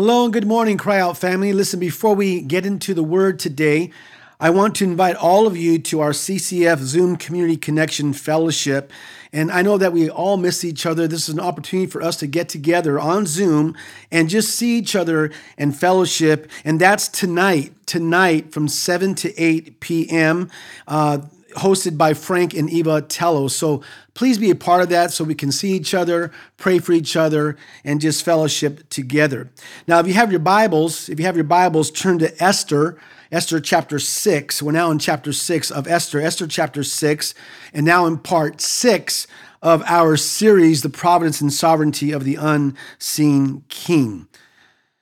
Hello and good morning, Cryy Out family. Listen, before we get into the word today, I want to invite all of you to our CCF Zoom Community Connection Fellowship. And I know that we all miss each other. This is an opportunity for us to get together on Zoom and just see each other and fellowship. And that's tonight, tonight from 7 to 8 p.m. Uh, hosted by Frank and Eva Tello. So please be a part of that so we can see each other, pray for each other, and just fellowship together. Now, if you have your Bibles, if you have your Bibles, turn to Esther. Esther chapter 6. We're now in chapter 6 of Esther, Esther chapter 6, and now in part 6 of our series, The Providence and Sovereignty of the Unseen King.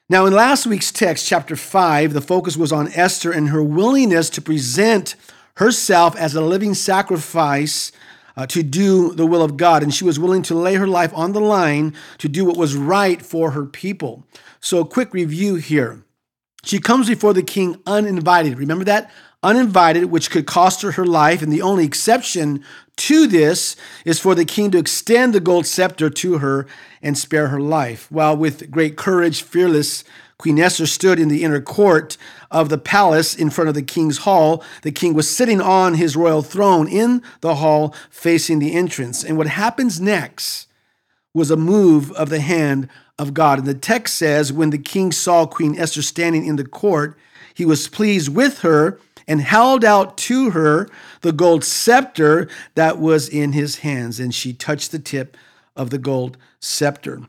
Now, in last week's text, chapter 5, the focus was on Esther and her willingness to present herself as a living sacrifice uh, to do the will of God. And she was willing to lay her life on the line to do what was right for her people. So, a quick review here. She comes before the king uninvited. Remember that? Uninvited, which could cost her her life. And the only exception to this is for the king to extend the gold scepter to her and spare her life. While with great courage, fearless, Queen Esther stood in the inner court of the palace in front of the king's hall. The king was sitting on his royal throne in the hall facing the entrance. And what happens next was a move of the hand of God. And the text says, when the king saw Queen Esther standing in the court, he was pleased with her and held out to her the gold scepter that was in his hands. And she touched the tip of the gold scepter.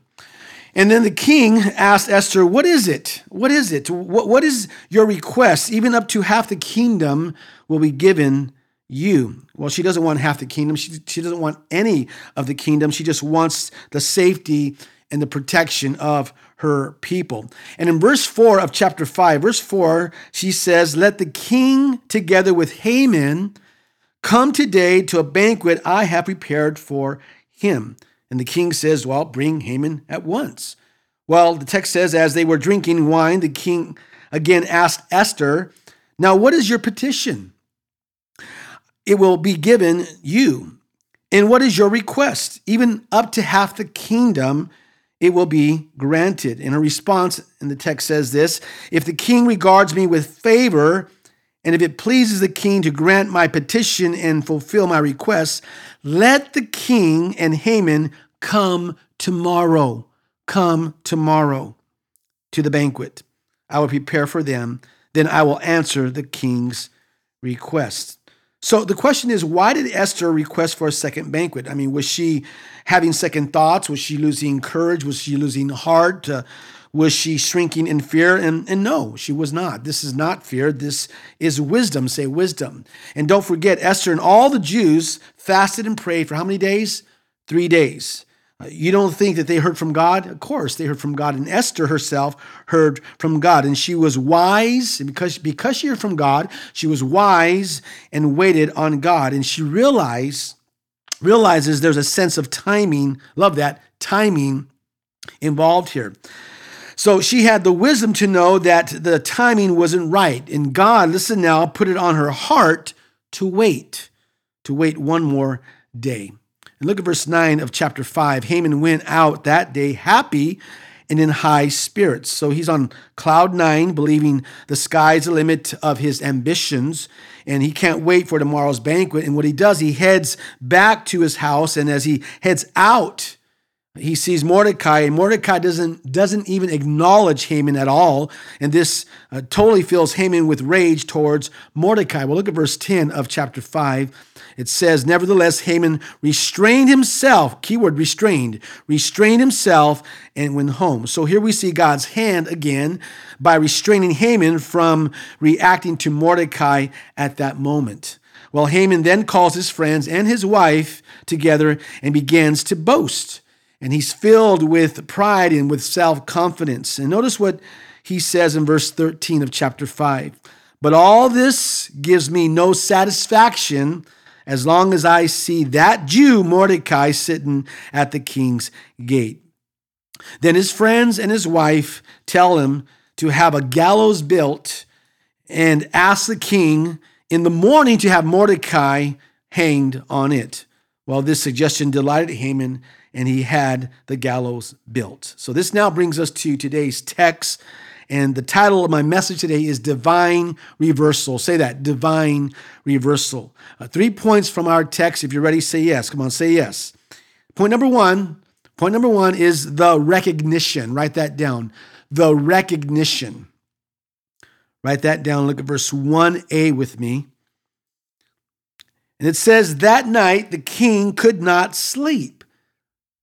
And then the king asked Esther, What is it? What is it? What, what is your request? Even up to half the kingdom will be given you. Well, she doesn't want half the kingdom. She, she doesn't want any of the kingdom. She just wants the safety and the protection of her people. And in verse 4 of chapter 5, verse 4, she says, Let the king together with Haman come today to a banquet I have prepared for him. And the king says, Well, bring Haman at once. Well, the text says, As they were drinking wine, the king again asked Esther, Now, what is your petition? It will be given you. And what is your request? Even up to half the kingdom, it will be granted. In a response and the text says this If the king regards me with favor, and if it pleases the king to grant my petition and fulfill my request, let the king and Haman come tomorrow. Come tomorrow to the banquet. I will prepare for them. Then I will answer the king's request. So the question is, why did Esther request for a second banquet? I mean, was she having second thoughts? Was she losing courage? Was she losing heart? Uh, was she shrinking in fear? And, and no, she was not. This is not fear. This is wisdom. Say wisdom. And don't forget, Esther and all the Jews fasted and prayed for how many days? Three days. Uh, you don't think that they heard from God? Of course, they heard from God. And Esther herself heard from God. And she was wise. And because, because she heard from God, she was wise and waited on God. And she realized, realizes there's a sense of timing. Love that, timing involved here. So she had the wisdom to know that the timing wasn't right. And God, listen now, put it on her heart to wait, to wait one more day. And look at verse 9 of chapter 5. Haman went out that day happy and in high spirits. So he's on cloud nine, believing the sky's the limit of his ambitions, and he can't wait for tomorrow's banquet. And what he does, he heads back to his house, and as he heads out, he sees Mordecai, and Mordecai doesn't, doesn't even acknowledge Haman at all. And this uh, totally fills Haman with rage towards Mordecai. Well, look at verse 10 of chapter 5. It says, Nevertheless, Haman restrained himself, keyword restrained, restrained himself and went home. So here we see God's hand again by restraining Haman from reacting to Mordecai at that moment. Well, Haman then calls his friends and his wife together and begins to boast and he's filled with pride and with self confidence. And notice what he says in verse 13 of chapter 5. But all this gives me no satisfaction as long as I see that Jew, Mordecai, sitting at the king's gate. Then his friends and his wife tell him to have a gallows built and ask the king in the morning to have Mordecai hanged on it. Well, this suggestion delighted Haman, and he had the gallows built. So this now brings us to today's text. And the title of my message today is Divine Reversal. Say that, Divine Reversal. Uh, three points from our text. If you're ready, say yes. Come on, say yes. Point number one, point number one is the recognition. Write that down. The recognition. Write that down. Look at verse 1a with me. And it says, That night the king could not sleep.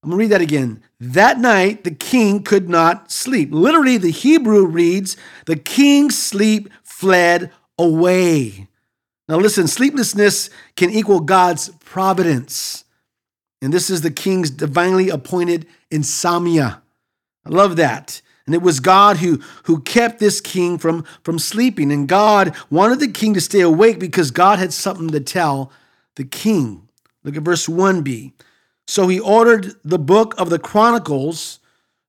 I'm going to read that again. That night the king could not sleep. Literally, the Hebrew reads, The king's sleep fled away. Now, listen, sleeplessness can equal God's providence. And this is the king's divinely appointed insomnia. I love that. And it was God who, who kept this king from, from sleeping. And God wanted the king to stay awake because God had something to tell the king. Look at verse 1b. So he ordered the book of the Chronicles,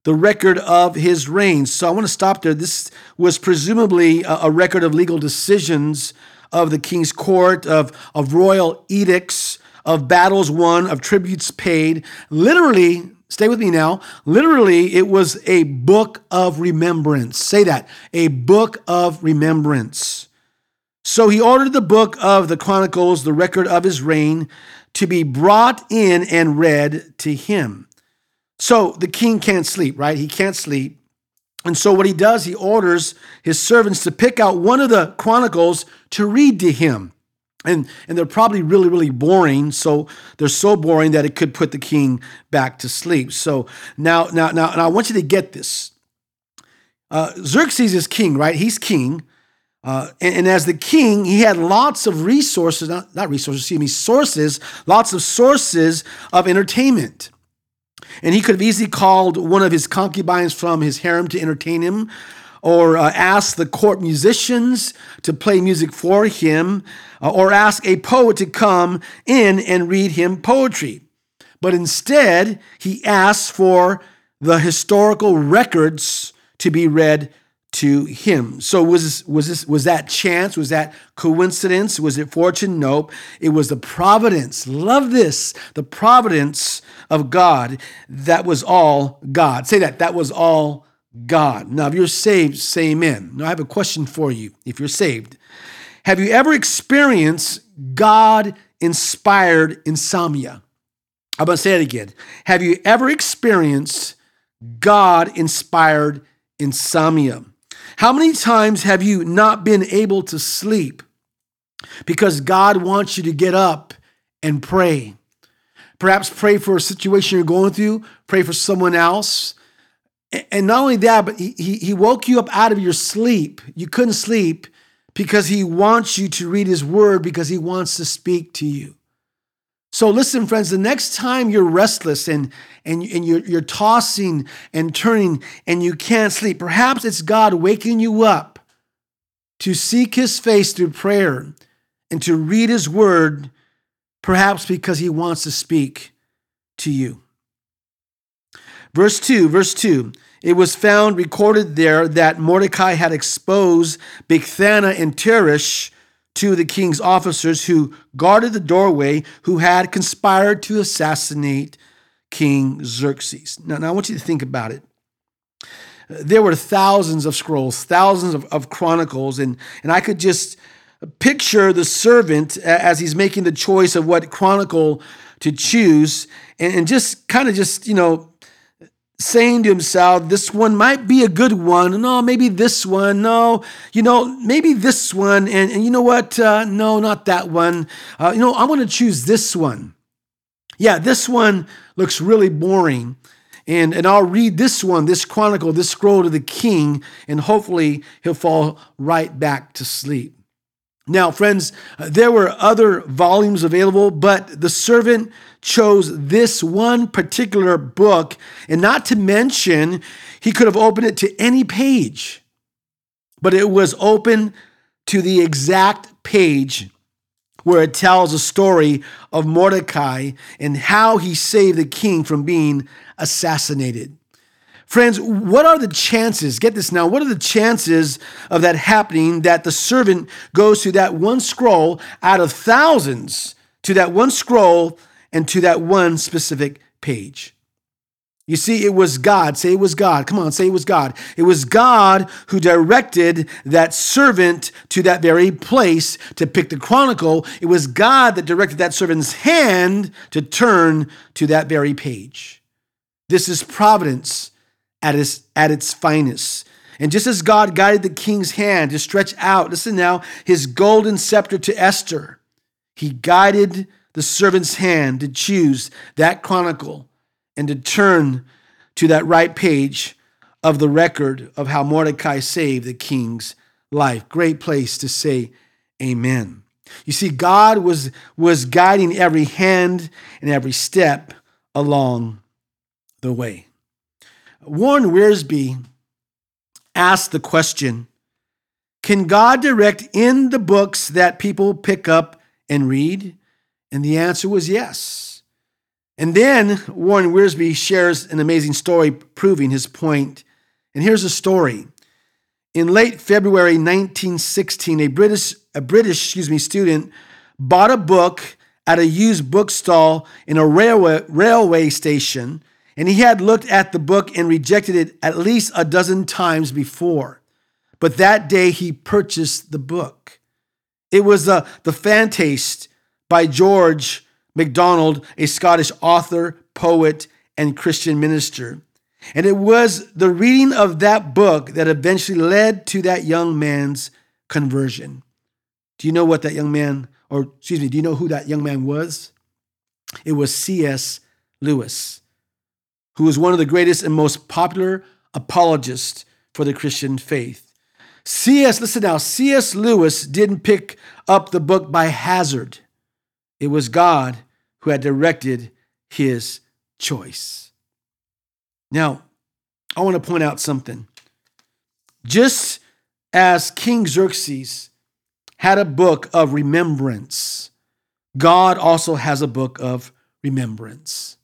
the record of his reign. So I want to stop there. This was presumably a, record of legal decisions of the king's court, of, of royal edicts, of battles won, of tributes paid. Literally, stay with me now. Literally, it was a book of remembrance. Say that a book of remembrance. So he ordered the book of the Chronicles, the record of his reign, to be brought in and read to him. So the king can't sleep, right? He can't sleep. And so what he does, he orders his servants to pick out one of the chronicles to read to him. And, and they're probably really, really boring. So they're so boring that it could put the king back to sleep. So now, now, now, now I want you to get this. Uh, Xerxes is king, right? He's king. Uh, and, and, as the king, he had lots of resources, not, not resources, excuse me, sources, lots of sources of entertainment. And he could have easily called one of his concubines from his harem to entertain him, or uh, ask the court musicians to play music for him, uh, or ask a poet to come in and read him poetry. But instead, he asked for the historical records to be read to him. So was this, was this was that chance? Was that coincidence? Was it fortune? Nope. It was the providence. Love this. The providence of God. That was all God. Say that. That was all God. Now, if you're saved, say amen. Now, I have a question for you. If you're saved, have you ever experienced God inspired insomnia? I'm to say it again. Have you ever experienced God inspired insomnia? How many times have you not been able to sleep because God wants you to get up and pray? Perhaps pray for a situation you're going through, pray for someone else. And not only that, but he, he woke you up out of your sleep. You couldn't sleep because he wants you to read his word because he wants to speak to you. So listen, friends, the next time you're restless and, and, and you're, you're tossing and turning and you can't sleep, perhaps it's God waking you up to seek his face through prayer and to read his word, perhaps because he wants to speak to you. Verse 2, verse 2. It was found recorded there that Mordecai had exposed Bigthana and Teresh to the king's officers who guarded the doorway, who had conspired to assassinate King Xerxes. Now, now I want you to think about it. There were thousands of scrolls, thousands of, of chronicles, and, and I could just picture the servant as he's making the choice of what chronicle to choose and, and just kind of just, you know, saying to himself, this one might be a good one. No, maybe this one. No, you know, maybe this one. And, and you know what? Uh, no, not that one. Uh, you know, I'm going to choose this one. Yeah, this one looks really boring. And, and I'll read this one, this chronicle, this scroll to the king, and hopefully he'll fall right back to sleep. Now, friends, there were other volumes available, but the servant chose this one particular book, and not to mention, he could have opened it to any page, but it was open to the exact page where it tells a story of Mordecai and how he saved the king from being assassinated. Friends, what are the chances? Get this now. What are the chances of that happening that the servant goes to that one scroll out of thousands to that one scroll and to that one specific page? You see, it was God. Say it was God. Come on, say it was God. It was God who directed that servant to that very place to pick the chronicle. It was God that directed that servant's hand to turn to that very page. This is providence at its, at its finest. And just as God guided the king's hand to stretch out, listen now, his golden scepter to Esther, he guided the servant's hand to choose that chronicle and to turn to that right page of the record of how Mordecai saved the king's life. Great place to say amen. You see, God was, was guiding every hand and every step along the way. Warren Wiersbe asked the question Can God direct in the books that people pick up and read? And the answer was yes. And then Warren Wiersbe shares an amazing story proving his point. And here's a story. In late February 1916, a British, a British excuse me, student bought a book at a used bookstall in a railway, railway station, and he had looked at the book and rejected it at least a dozen times before. But that day he purchased the book. It was uh, The Phantastes by George MacDonald, a Scottish author, poet, and Christian minister. And it was the reading of that book that eventually led to that young man's conversion. Do you know what that young man, or excuse me, do you know who that young man was? It was C.S. Lewis, who was one of the greatest and most popular apologists for the Christian faith. C.S., listen now, C.S. Lewis didn't pick up the book by hazard. It was God who had directed his choice. Now, I want to point out something. Just as King Xerxes had a book of remembrance, God also has a book of remembrance.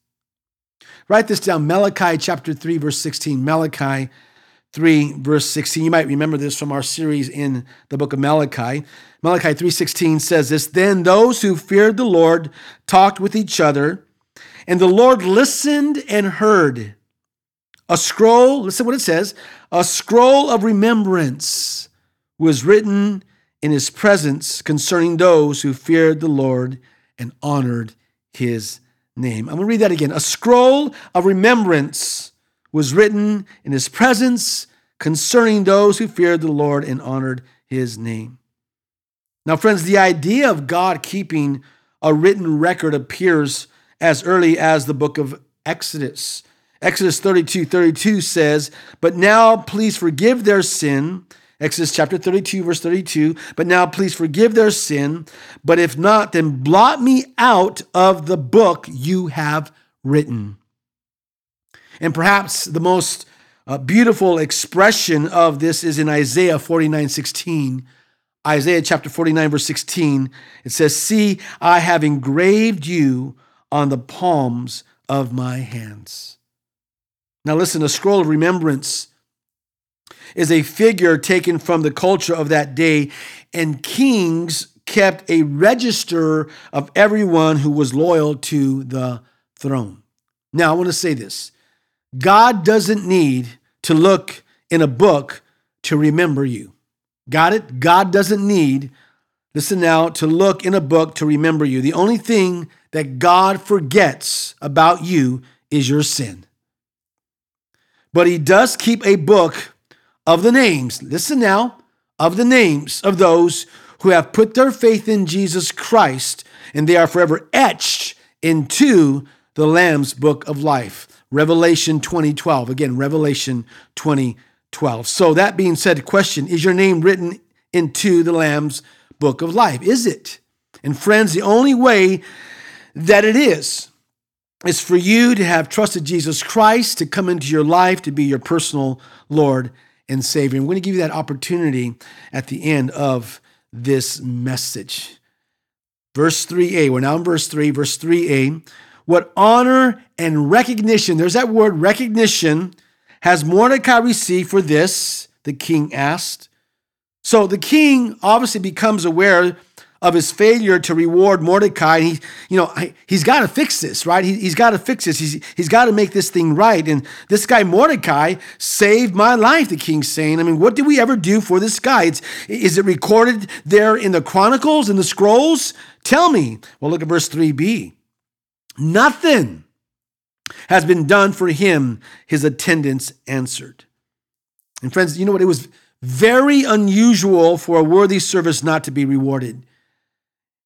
Write this down Malachi chapter 3, verse 16. Malachi 3 verse 16 you might remember this from our series in the book of malachi. Malachi 3.16 says this then those who feared the lord talked with each other and the lord listened and heard. A scroll listen what it says a scroll of remembrance was written in his presence concerning those who feared the lord and honored his name i'm going to read that again a scroll of remembrance was written in his presence concerning those who feared the Lord and honored his name. Now, friends, the idea of God keeping a written record appears as early as the book of Exodus. Exodus 32 32 says, But now please forgive their sin. Exodus chapter 32, verse 32. But now please forgive their sin. But if not, then blot me out of the book you have written. And perhaps the most uh, beautiful expression of this is in Isaiah 49 16. Isaiah chapter 49, verse 16. It says, See, I have engraved you on the palms of my hands. Now, listen, a scroll of remembrance is a figure taken from the culture of that day, and kings kept a register of everyone who was loyal to the throne. Now, I want to say this God doesn't need to look in a book to remember you. Got it? God doesn't need, listen now, to look in a book to remember you. The only thing that God forgets about you is your sin. But He does keep a book of the names, listen now, of the names of those who have put their faith in Jesus Christ, and they are forever etched into the Lamb's book of life. Revelation 2012. Again, Revelation 2012. So that being said, question is your name written into the Lamb's book of life? Is it? And friends, the only way that it is is for you to have trusted Jesus Christ to come into your life to be your personal Lord and Savior. I'm going to give you that opportunity at the end of this message. Verse 3a, we're now in verse 3, verse 3a. What honor and recognition, there's that word recognition, has Mordecai received for this? The king asked. So the king obviously becomes aware of his failure to reward Mordecai. And he, you know, he's got to fix this, right? He, has got to fix this. He's, he's got to make this thing right. And this guy, Mordecai, saved my life, the king's saying. I mean, what did we ever do for this guy? It's, is it recorded there in the Chronicles, in the scrolls? Tell me. Well, look at verse 3b. Nothing has been done for him, his attendants answered. And friends, you know what? It was very unusual for a worthy service not to be rewarded.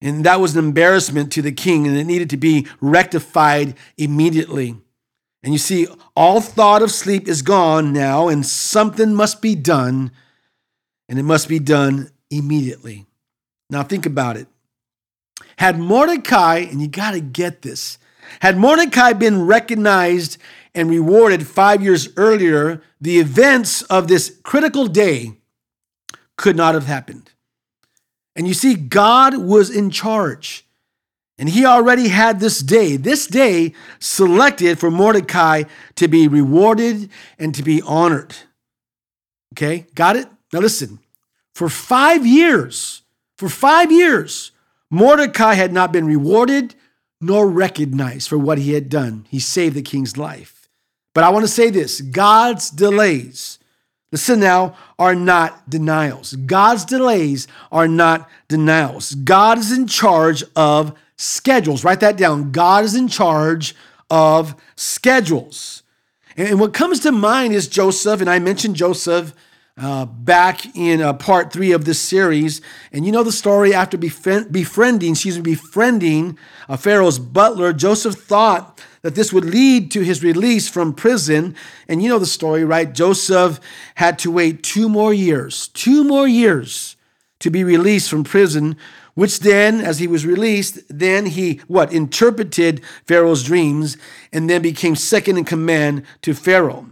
And that was an embarrassment to the king, and it needed to be rectified immediately. And you see, all thought of sleep is gone now, and something must be done, and it must be done immediately. Now, think about it. Had Mordecai, and you got to get this, had Mordecai been recognized and rewarded five years earlier, the events of this critical day could not have happened. And you see, God was in charge. And he already had this day, this day selected for Mordecai to be rewarded and to be honored. Okay, got it? Now listen, for five years, for five years, Mordecai had not been rewarded nor recognized for what he had done. He saved the king's life. But I want to say this God's delays, listen now, are not denials. God's delays are not denials. God is in charge of schedules. Write that down. God is in charge of schedules. And what comes to mind is Joseph, and I mentioned Joseph uh, back in uh, part three of this series. And you know the story after befriend, befriending, she's befriending uh, Pharaoh's butler, Joseph thought that this would lead to his release from prison. And you know the story, right? Joseph had to wait two more years, two more years to be released from prison, which then, as he was released, then he, what, interpreted Pharaoh's dreams and then became second in command to Pharaoh.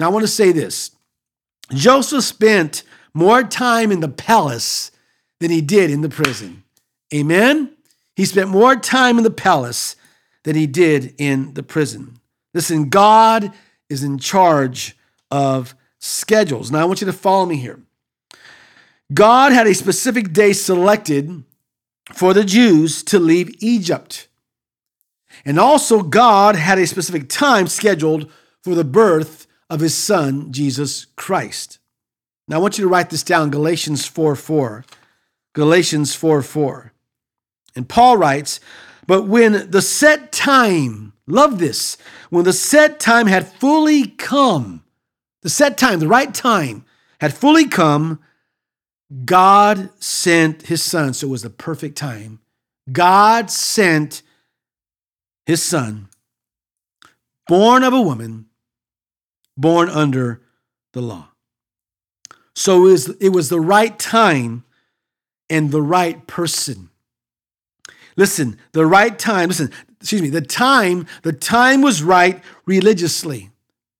Now, I want to say this Joseph spent more time in the palace than he did in the prison. Amen? He spent more time in the palace than he did in the prison. Listen, God is in charge of schedules. Now, I want you to follow me here. God had a specific day selected for the Jews to leave Egypt. And also, God had a specific time scheduled for the birth of his son, Jesus Christ. Now, I want you to write this down Galatians 4 4. Galatians 4 4. And Paul writes, but when the set time, love this, when the set time had fully come, the set time, the right time had fully come, God sent his son. So it was the perfect time. God sent his son, born of a woman, born under the law. So it was, it was the right time and the right person. Listen, the right time, listen, excuse me, the time, the time was right religiously.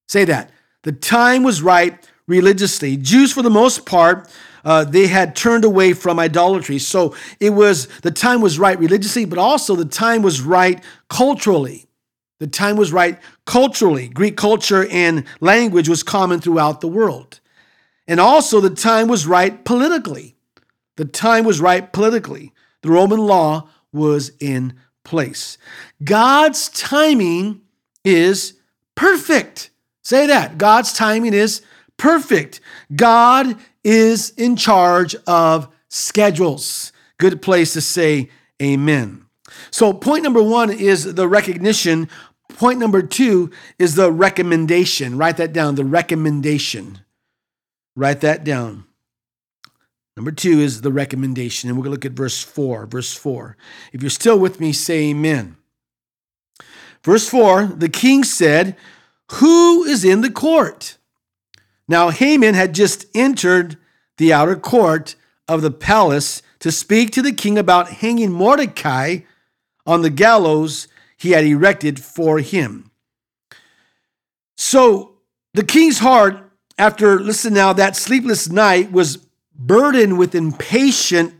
Say that. The time was right religiously. Jews, for the most part, uh, they had turned away from idolatry. So it was, the time was right religiously, but also the time was right culturally. The time was right culturally. Greek culture and language was common throughout the world. And also the time was right politically. The time was right politically. The Roman law was in place. God's timing is perfect. Say that. God's timing is perfect. God is in charge of schedules. Good place to say amen. So, point number one is the recognition. Point number two is the recommendation. Write that down the recommendation. Write that down. Number two is the recommendation, and we're going to look at verse four. Verse four. If you're still with me, say amen. Verse four the king said, Who is in the court? Now, Haman had just entered the outer court of the palace to speak to the king about hanging Mordecai on the gallows he had erected for him. So, the king's heart, after, listen now, that sleepless night was burdened with impatient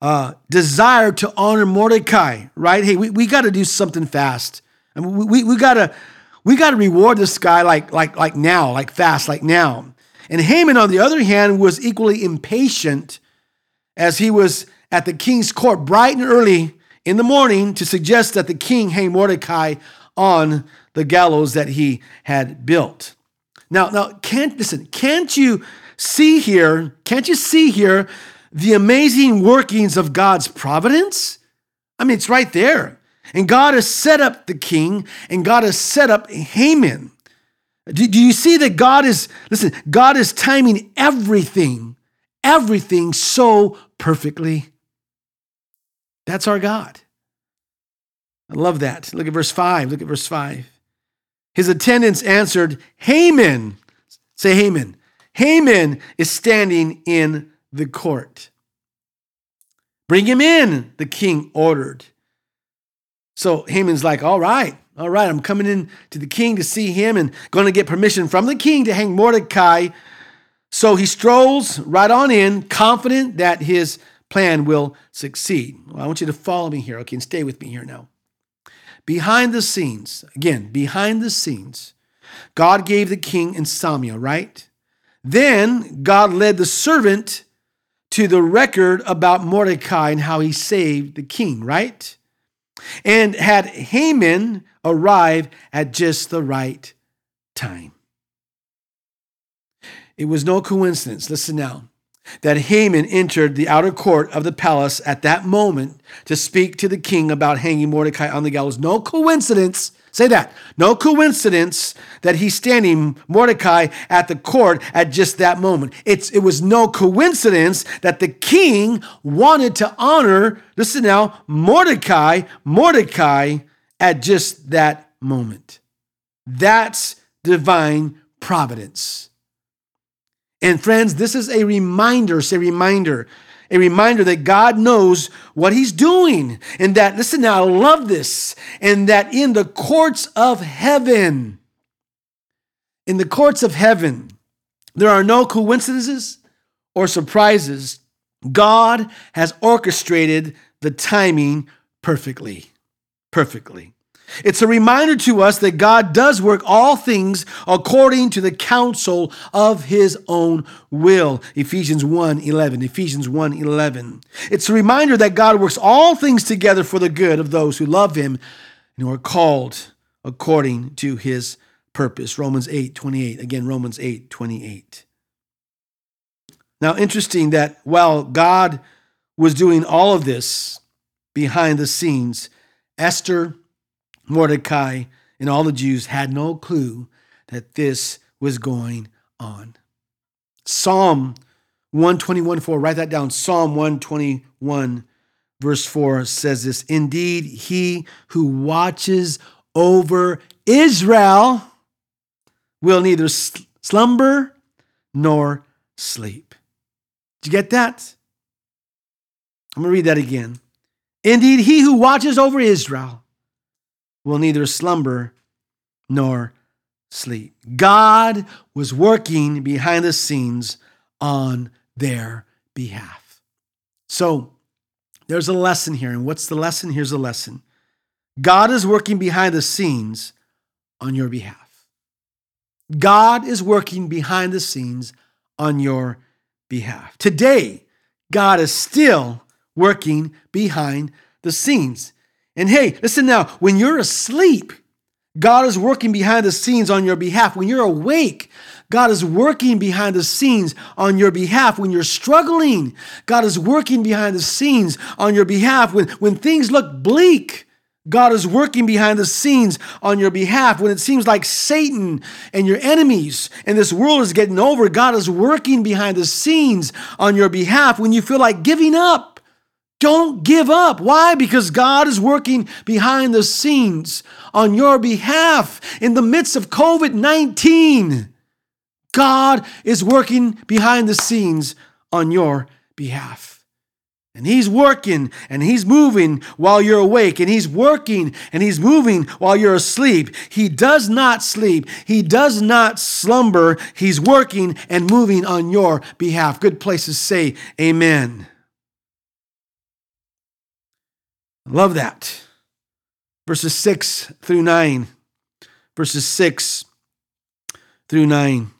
uh, desire to honor Mordecai, right? Hey, we, we got to do something fast. I mean, we, we, we got to we got to reward this guy like, like, like now, like fast, like now. And Haman, on the other hand, was equally impatient as he was at the king's court bright and early in the morning to suggest that the king hang Mordecai on the gallows that he had built. Now, now, can't listen, can't you see here, can't you see here the amazing workings of God's providence? I mean, it's right there. And God has set up the king, and God has set up Haman. Do, do you see that God is, listen, God is timing everything, everything so perfectly? That's our God. I love that. Look at verse 5. Look at verse 5. His attendants answered, Haman. Say Haman. Haman is standing in the court. Bring him in, the king ordered. So Haman's like, All right, all right, I'm coming in to the king to see him and going to get permission from the king to hang Mordecai. So he strolls right on in, confident that his plan will succeed. Well, I want you to follow me here, okay, and stay with me here now. Behind the scenes, again, behind the scenes, God gave the king insomnia, right? Then God led the servant to the record about Mordecai and how he saved the king, right? And had Haman arrive at just the right time. It was no coincidence, listen now, that Haman entered the outer court of the palace at that moment to speak to the king about hanging Mordecai on the gallows. No coincidence. Say that. No coincidence that he's standing Mordecai at the court at just that moment. It's, it was no coincidence that the king wanted to honor, listen now, Mordecai, Mordecai at just that moment. That's divine providence. And friends, this is a reminder, say reminder, a reminder that God knows what he's doing. And that, listen now, I love this. And that in the courts of heaven, in the courts of heaven, there are no coincidences or surprises. God has orchestrated the timing perfectly. Perfectly. It's a reminder to us that God does work all things according to the counsel of his own will. Ephesians 1 11. Ephesians 1 11. It's a reminder that God works all things together for the good of those who love him and who are called according to his purpose. Romans 8 28. Again, Romans 8 28. Now, interesting that while God was doing all of this behind the scenes, Esther Mordecai and all the Jews had no clue that this was going on. Psalm 121 4, write that down. Psalm 121, verse 4 says this Indeed, he who watches over Israel will neither slumber nor sleep. Did you get that? I'm going to read that again. Indeed, he who watches over Israel will neither slumber nor sleep. God was working behind the scenes on their behalf. So there's a lesson here. And what's the lesson? Here's a lesson God is working behind the scenes on your behalf. God is working behind the scenes on your behalf. Today, God is still working behind the scenes. And hey, listen now, when you're asleep, God is working behind the scenes on your behalf. When you're awake, God is working behind the scenes on your behalf. When you're struggling, God is working behind the scenes on your behalf. When, when things look bleak, God is working behind the scenes on your behalf. When it seems like Satan and your enemies and this world is getting over, God is working behind the scenes on your behalf. When you feel like giving up, don't give up. Why? Because God is working behind the scenes on your behalf in the midst of COVID 19. God is working behind the scenes on your behalf. And He's working and He's moving while you're awake, and He's working and He's moving while you're asleep. He does not sleep, He does not slumber. He's working and moving on your behalf. Good places say, Amen. Love that. Verses 6 through 9. Verses 6 through 9.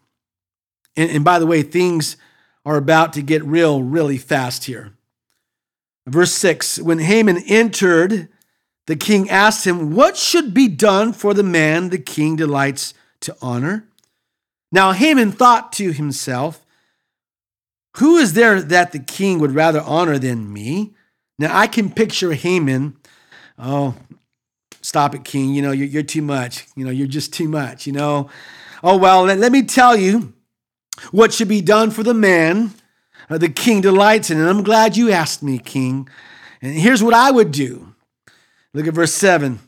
And, and by the way, things are about to get real, really fast here. Verse 6 When Haman entered, the king asked him, What should be done for the man the king delights to honor? Now Haman thought to himself, Who is there that the king would rather honor than me? Now I can picture Haman. Oh, stop it, king. You know, you're, you're too much. You know, you're just too much. You know, oh, well, let, let me tell you what should be done for the man uh, the king delights in. And I'm glad you asked me, king. And here's what I would do. Look at verse 7.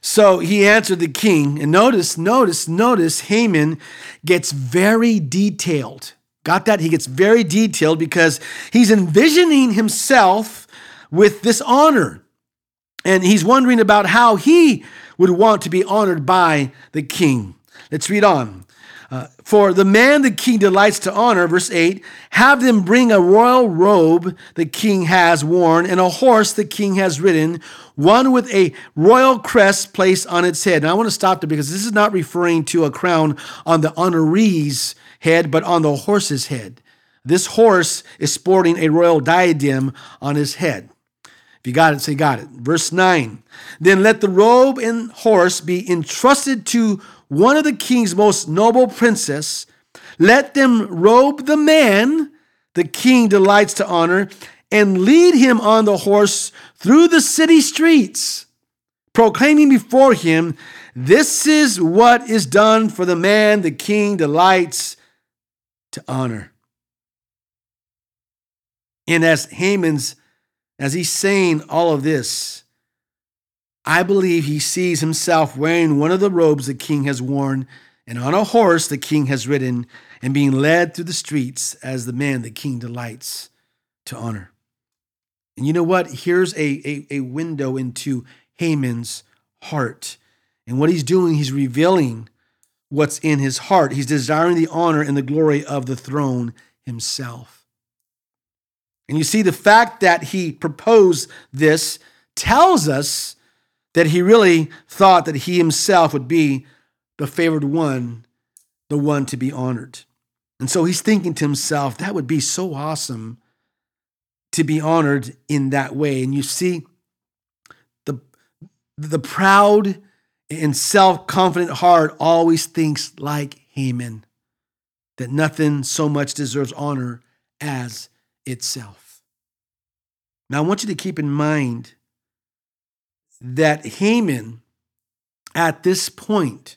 So he answered the king, and notice, notice, notice, Haman gets very detailed. Got that? He gets very detailed because he's envisioning himself with this honor. And he's wondering about how he would want to be honored by the king. Let's read on. Uh, for the man the king delights to honor, verse 8, have them bring a royal robe the king has worn and a horse the king has ridden, one with a royal crest placed on its head. Now I want to stop there because this is not referring to a crown on the honoree's head, but on the horse's head. This horse is sporting a royal diadem on his head. If you got it, say got it. Verse 9. Then let the robe and horse be entrusted to one of the king's most noble princes. Let them robe the man the king delights to honor and lead him on the horse through the city streets, proclaiming before him, This is what is done for the man the king delights to honor. And as Haman's, as he's saying all of this, I believe he sees himself wearing one of the robes the king has worn, and on a horse the king has ridden, and being led through the streets as the man the king delights to honor. And you know what? Here's a, a, a window into Haman's heart. And what he's doing, he's revealing what's in his heart. He's desiring the honor and the glory of the throne himself. And you see, the fact that he proposed this tells us that he really thought that he himself would be the favored one, the one to be honored. And so he's thinking to himself, that would be so awesome to be honored in that way. And you see, the, the proud and self confident heart always thinks like Haman, that nothing so much deserves honor as itself. Now, I want you to keep in mind that Haman, at this point,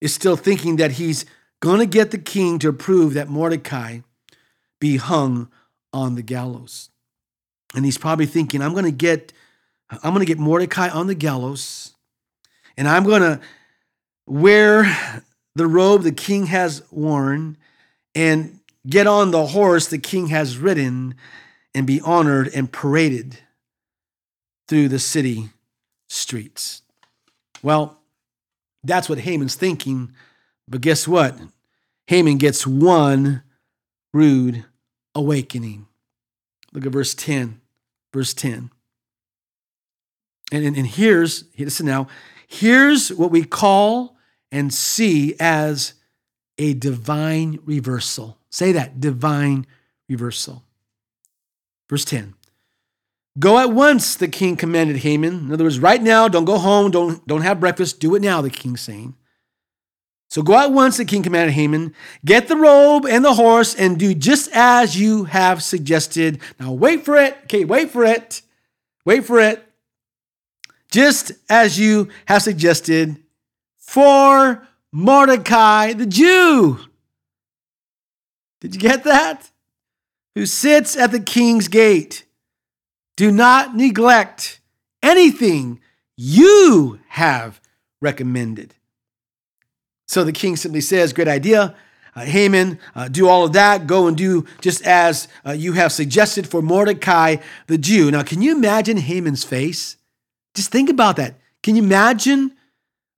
is still thinking that he's going to get the king to approve that Mordecai be hung on the gallows. And he's probably thinking, I'm going to get I'm going to get Mordecai on the gallows and I'm going to wear the robe the king has worn and get on the horse the king has ridden and be honored and paraded through the city streets. Well, that's what Haman's thinking. But guess what? Haman gets one rude awakening. Look at verse 10. Verse 10. And, and, and here's, listen now, here's what we call and see as a divine reversal. Say that divine reversal. Verse 10. Go at once, the king commanded Haman. In other words, right now, don't go home, don't, don't have breakfast, do it now, the king's saying. So go at once, the king commanded Haman. Get the robe and the horse and do just as you have suggested. Now wait for it. Okay, wait for it. Wait for it. Just as you have suggested for Mordecai the Jew. Did you get that? Who sits at the king's gate. Do not neglect anything you have recommended. So the king simply says, Great idea. Uh, Haman, uh, do all of that. Go and do just as uh, you have suggested for Mordecai the Jew. Now, can you imagine Haman's face? Just think about that. Can you imagine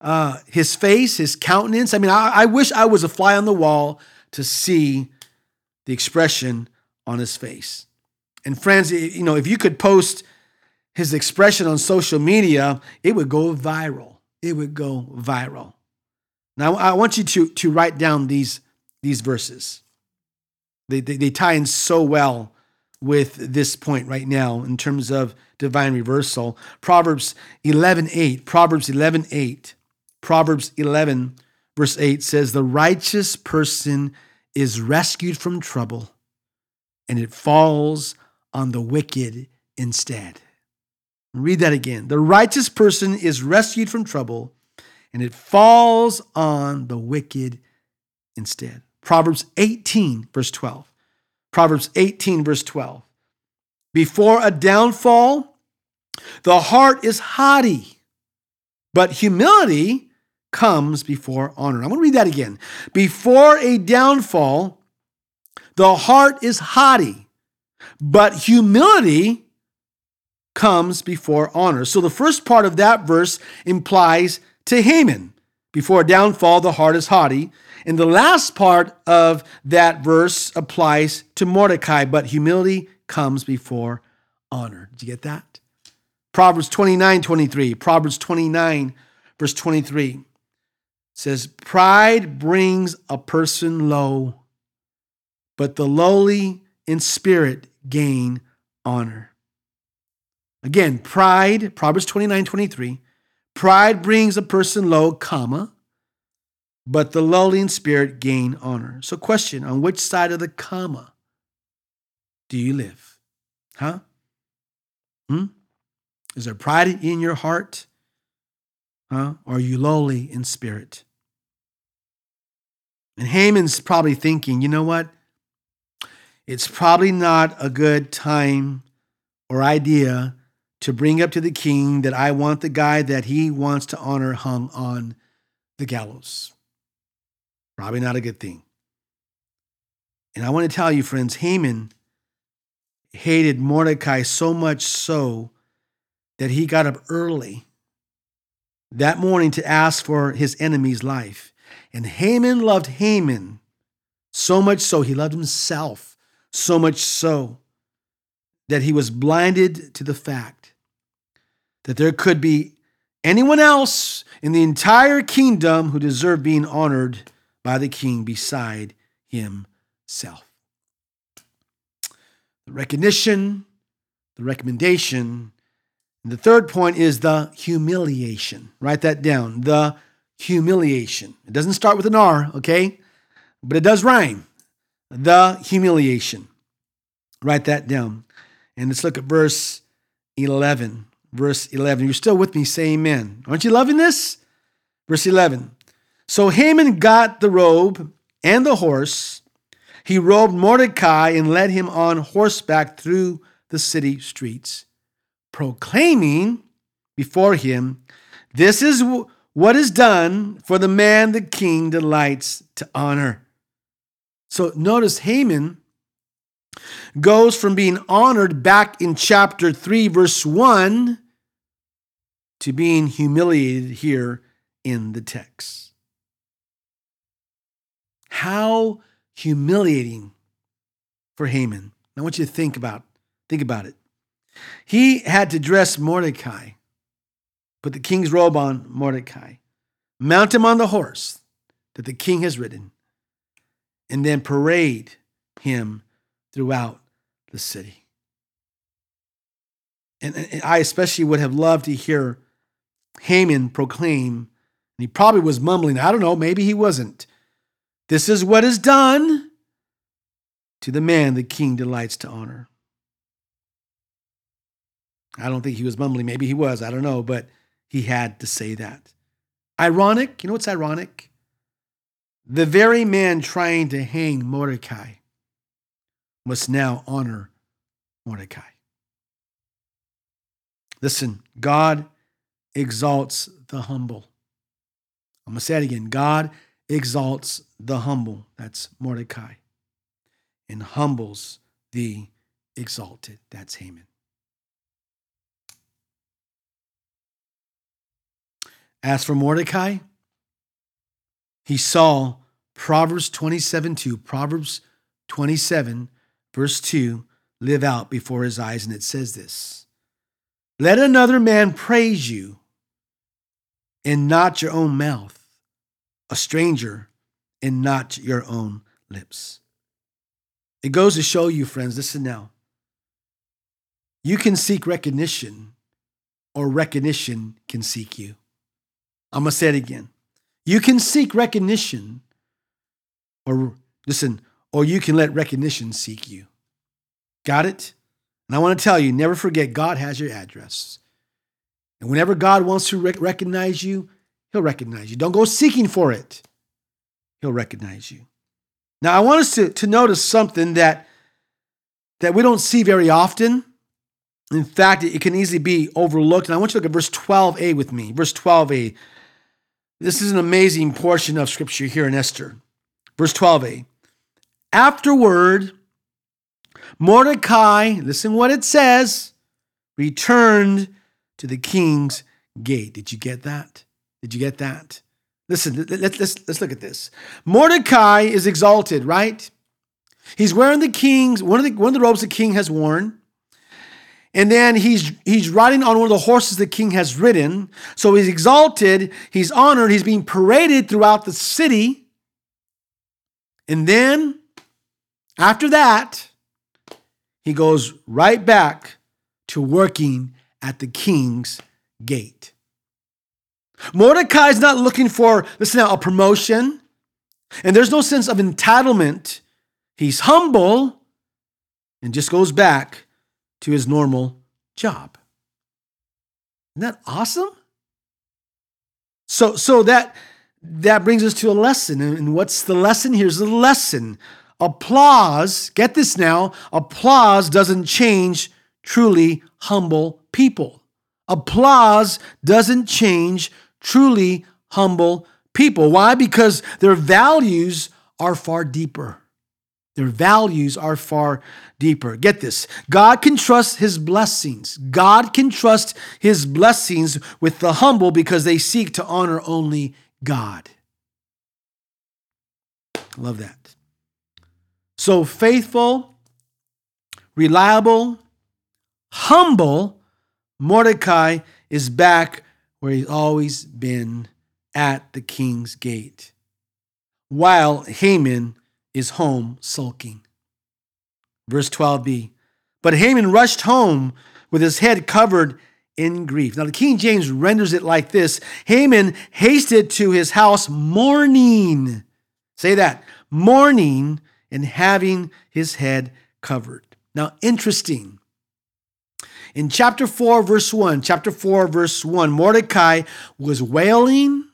uh, his face, his countenance? I mean, I, I wish I was a fly on the wall to see the expression on his face. And friends, you know, if you could post his expression on social media, it would go viral. It would go viral. Now, I want you to, to write down these, these verses. They, they, they tie in so well with this point right now in terms of divine reversal. Proverbs 11:8, Proverbs 11:8, Proverbs 11 verse 8 says the righteous person is rescued from trouble and it falls on the wicked instead. Read that again. The righteous person is rescued from trouble and it falls on the wicked instead. Proverbs 18 verse 12. Proverbs 18 verse 12. Before a downfall, the heart is haughty, but humility comes before honor. I'm going to read that again. Before a downfall, the heart is haughty, but humility comes before honor. So the first part of that verse implies to Haman. Before a downfall, the heart is haughty. And the last part of that verse applies to Mordecai, but humility comes before honor. Did you get that? Proverbs 29 23. Proverbs 29, verse 23 says, Pride brings a person low, but the lowly in spirit gain honor. Again, pride, Proverbs 29 23. Pride brings a person low, comma, but the lowly in spirit gain honor. So, question on which side of the comma do you live? Huh? Hmm? Is there pride in your heart? Huh? Or are you lowly in spirit? And Haman's probably thinking, you know what? It's probably not a good time or idea to bring up to the king that I want the guy that he wants to honor hung on the gallows. Probably not a good thing. And I want to tell you, friends, Haman hated Mordecai so much so that he got up early that morning to ask for his enemy's life. And Haman loved Haman so much so, he loved himself so much so that he was blinded to the fact that there could be anyone else in the entire kingdom who deserved being honored by the king beside himself. The recognition, the recommendation, and the third point is the humiliation. Write that down. The humiliation. It doesn't start with an R, okay? But it does rhyme. The humiliation. Write that down. And let's look at verse 11. Verse 11. You're still with me, say amen. Aren't you loving this? Verse 11. So Haman got the robe and the horse. He robed Mordecai and led him on horseback through the city streets, proclaiming before him, This is what is done for the man the king delights to honor. So notice Haman goes from being honored back in chapter 3, verse 1, to being humiliated here in the text. How humiliating for Haman. I want you to think about, think about it. He had to dress Mordecai put the king's robe on Mordecai, mount him on the horse that the king has ridden, and then parade him throughout the city. And, and I especially would have loved to hear Haman proclaim, and he probably was mumbling, I don't know, maybe he wasn't. This is what is done to the man the king delights to honor. I don't think he was mumbling. Maybe he was. I don't know. But he had to say that. Ironic, you know what's ironic? The very man trying to hang Mordecai must now honor Mordecai. Listen, God exalts the humble. I'm going to say it again. God exalts the humble. That's Mordecai. And humbles the exalted. That's Haman. As for Mordecai, he saw Proverbs 27 2, Proverbs 27, verse 2, live out before his eyes. And it says this Let another man praise you, and not your own mouth, a stranger, and not your own lips. It goes to show you, friends, listen now. You can seek recognition, or recognition can seek you. I'm going to say it again. You can seek recognition, or listen, or you can let recognition seek you. Got it? And I want to tell you never forget, God has your address. And whenever God wants to rec- recognize you, He'll recognize you. Don't go seeking for it, He'll recognize you. Now, I want us to, to notice something that, that we don't see very often. In fact, it can easily be overlooked. And I want you to look at verse 12a with me. Verse 12a. This is an amazing portion of scripture here in Esther. Verse 12a. Afterward, Mordecai, listen what it says, returned to the king's gate. Did you get that? Did you get that? Listen, let's, let's, look at this. Mordecai is exalted, right? He's wearing the king's, one of the, one of the robes the king has worn. And then he's he's riding on one of the horses the king has ridden. So he's exalted, he's honored, he's being paraded throughout the city. And then after that, he goes right back to working at the king's gate. Mordecai is not looking for, listen now, a promotion. And there's no sense of entitlement. He's humble and just goes back to his normal job. Isn't that awesome? So, so that that brings us to a lesson. And what's the lesson? Here's the lesson. Applause, get this now, applause doesn't change truly humble people. Applause doesn't change truly humble people. Why? Because their values are far deeper. Their values are far deeper. Get this God can trust his blessings. God can trust his blessings with the humble because they seek to honor only God. Love that. So faithful, reliable, humble, Mordecai is back where he's always been at the king's gate, while Haman is home sulking. Verse 12b. But Haman rushed home with his head covered in grief. Now, the King James renders it like this Haman hasted to his house mourning. Say that mourning and having his head covered. Now, interesting. In chapter 4, verse 1, chapter 4, verse 1, Mordecai was wailing,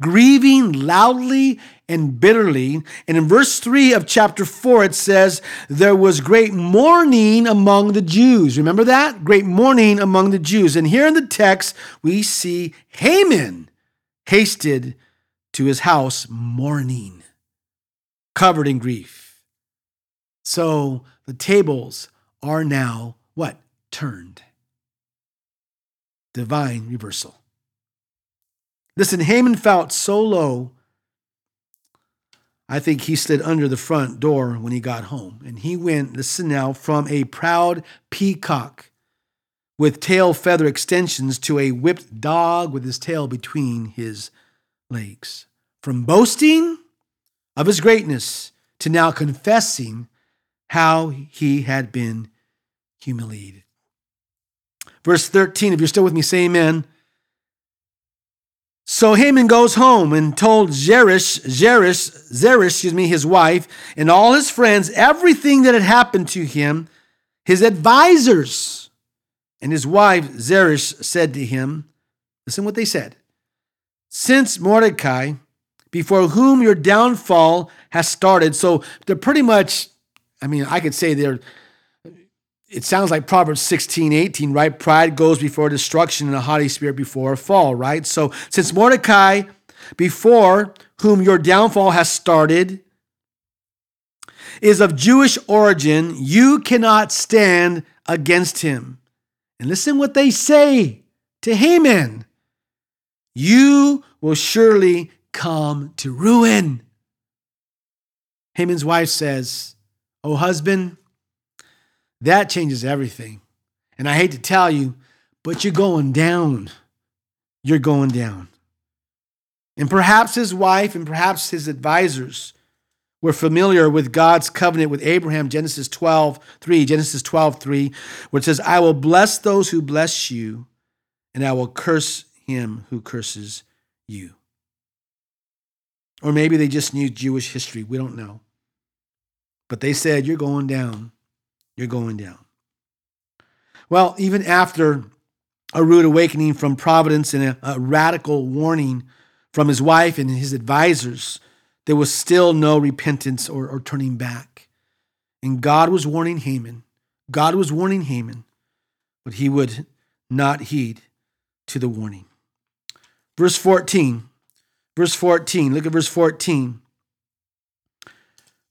grieving loudly and bitterly. And in verse 3 of chapter 4, it says, There was great mourning among the Jews. Remember that? Great mourning among the Jews. And here in the text, we see Haman hasted to his house mourning, covered in grief. So the tables are now what? Turned. Divine reversal. Listen, Haman felt so low I think he slid under the front door when he got home. And he went, listen now, from a proud peacock with tail feather extensions to a whipped dog with his tail between his legs. From boasting of his greatness to now confessing how he had been humiliated. Verse 13, if you're still with me, say amen. So Haman goes home and told Zeresh, Zeresh, Zeresh, excuse me, his wife, and all his friends everything that had happened to him, his advisors. And his wife Zeresh said to him, Listen what they said. Since Mordecai, before whom your downfall has started, so they're pretty much, I mean, I could say they're it sounds like Proverbs 16, 18, right? Pride goes before destruction and a haughty spirit before a fall, right? So since Mordecai, before whom your downfall has started, is of Jewish origin, you cannot stand against him. And listen what they say to Haman. You will surely come to ruin. Haman's wife says, O husband, that changes everything. And I hate to tell you, but you're going down. You're going down. And perhaps his wife and perhaps his advisors we're familiar with God's covenant with Abraham, Genesis 12, 3, Genesis 12, 3, where it says, I will bless those who bless you, and I will curse him who curses you. Or maybe they just knew Jewish history. We don't know. But they said, You're going down. You're going down. Well, even after a rude awakening from providence and a, a radical warning from his wife and his advisors, there was still no repentance or, or turning back. And God was warning Haman. God was warning Haman, but he would not heed to the warning. Verse 14. Verse 14. Look at verse 14.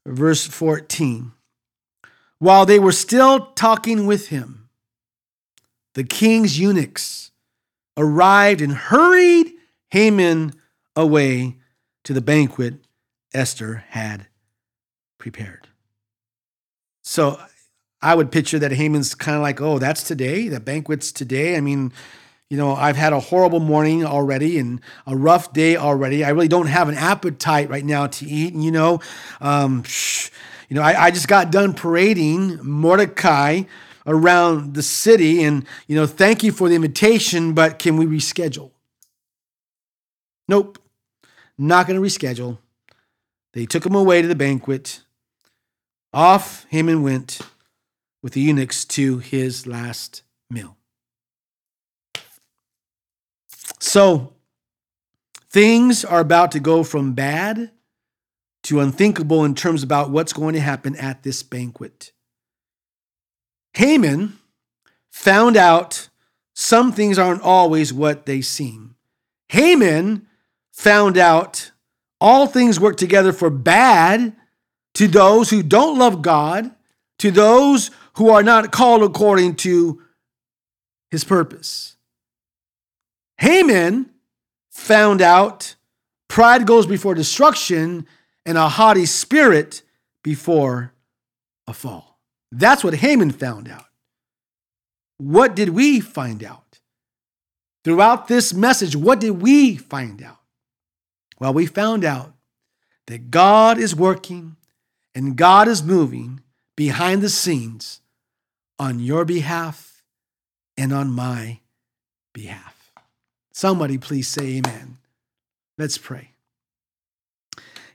Verse 14. While they were still talking with him, the king's eunuchs arrived and hurried Haman away to the banquet Esther had prepared. So I would picture that Haman's kind of like, oh, that's today, the banquet's today. I mean, you know, I've had a horrible morning already and a rough day already. I really don't have an appetite right now to eat. And, you know, um, you know, I, I just got done parading Mordecai around the city and, you know, thank you for the invitation, but can we reschedule? Nope, not going to reschedule. They took him away to the banquet. Off Haman went with the eunuchs to his last meal. So, things are about to go from bad to unthinkable in terms about what's going to happen at this banquet. Haman found out some things aren't always what they seem. Haman found out all things work together for bad to those who don't love God, to those who are not called according to his purpose. Haman found out pride goes before destruction and a haughty spirit before a fall. That's what Haman found out. What did we find out? Throughout this message, what did we find out? Well, we found out that God is working and God is moving behind the scenes on your behalf and on my behalf. Somebody please say amen. Let's pray.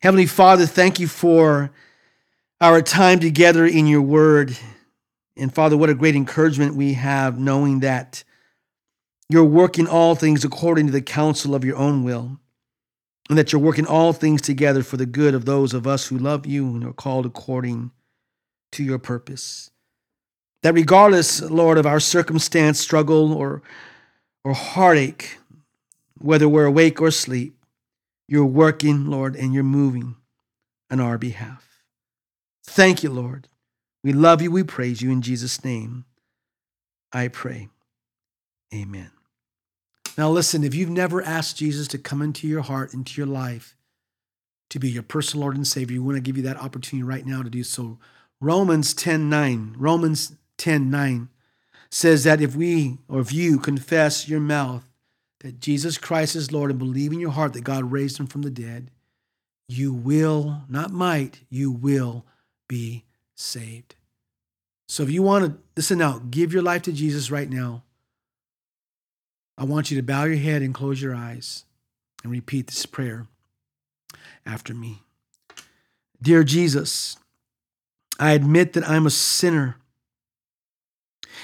Heavenly Father, thank you for our time together in your word. And Father, what a great encouragement we have knowing that you're working all things according to the counsel of your own will and that you're working all things together for the good of those of us who love you and are called according to your purpose. That regardless, Lord, of our circumstance, struggle, or, or heartache, whether we're awake or asleep, you're working, Lord, and you're moving on our behalf. Thank you, Lord. We love you. We praise you. In Jesus' name, I pray. Amen. Now, listen, if you've never asked Jesus to come into your heart, into your life, to be your personal Lord and Savior, we want to give you that opportunity right now to do so. Romans 10 9, Romans 10 9 says that if we or if you confess your mouth that Jesus Christ is Lord and believe in your heart that God raised him from the dead, you will, not might, you will be saved. So if you want to, listen now, give your life to Jesus right now. I want you to bow your head and close your eyes and repeat this prayer after me. Dear Jesus, I admit that I'm a sinner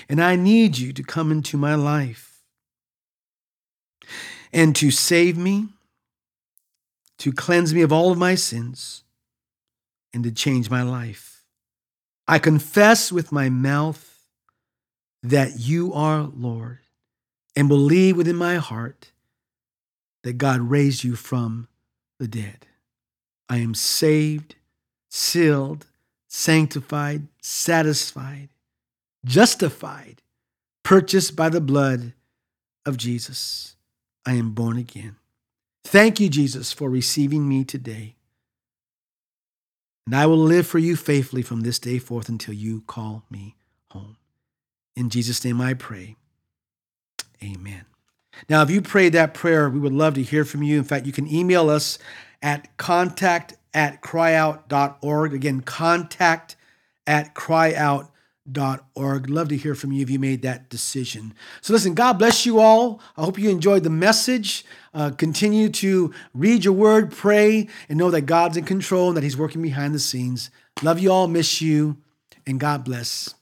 and I need you to come into my life and to save me, to cleanse me of all of my sins, and to change my life. I confess with my mouth that you are Lord and believe within my heart that God raised you from the dead. I am saved, sealed, sanctified, satisfied, justified, purchased by the blood of Jesus. I am born again. Thank you, Jesus, for receiving me today. And I will live for you faithfully from this day forth until you call me home. In Jesus' name I pray. Amen. Now, if you prayed that prayer, we would love to hear from you. In fact, you can email us at contact at cryyout.org. Again, contact at cryyout.org. Love to hear from you if you made that decision. So, listen, God bless you all. I hope you enjoyed the message. Uh, continue to read your word, pray, and know that God's in control and that He's working behind the scenes. Love you all, miss you, and God bless.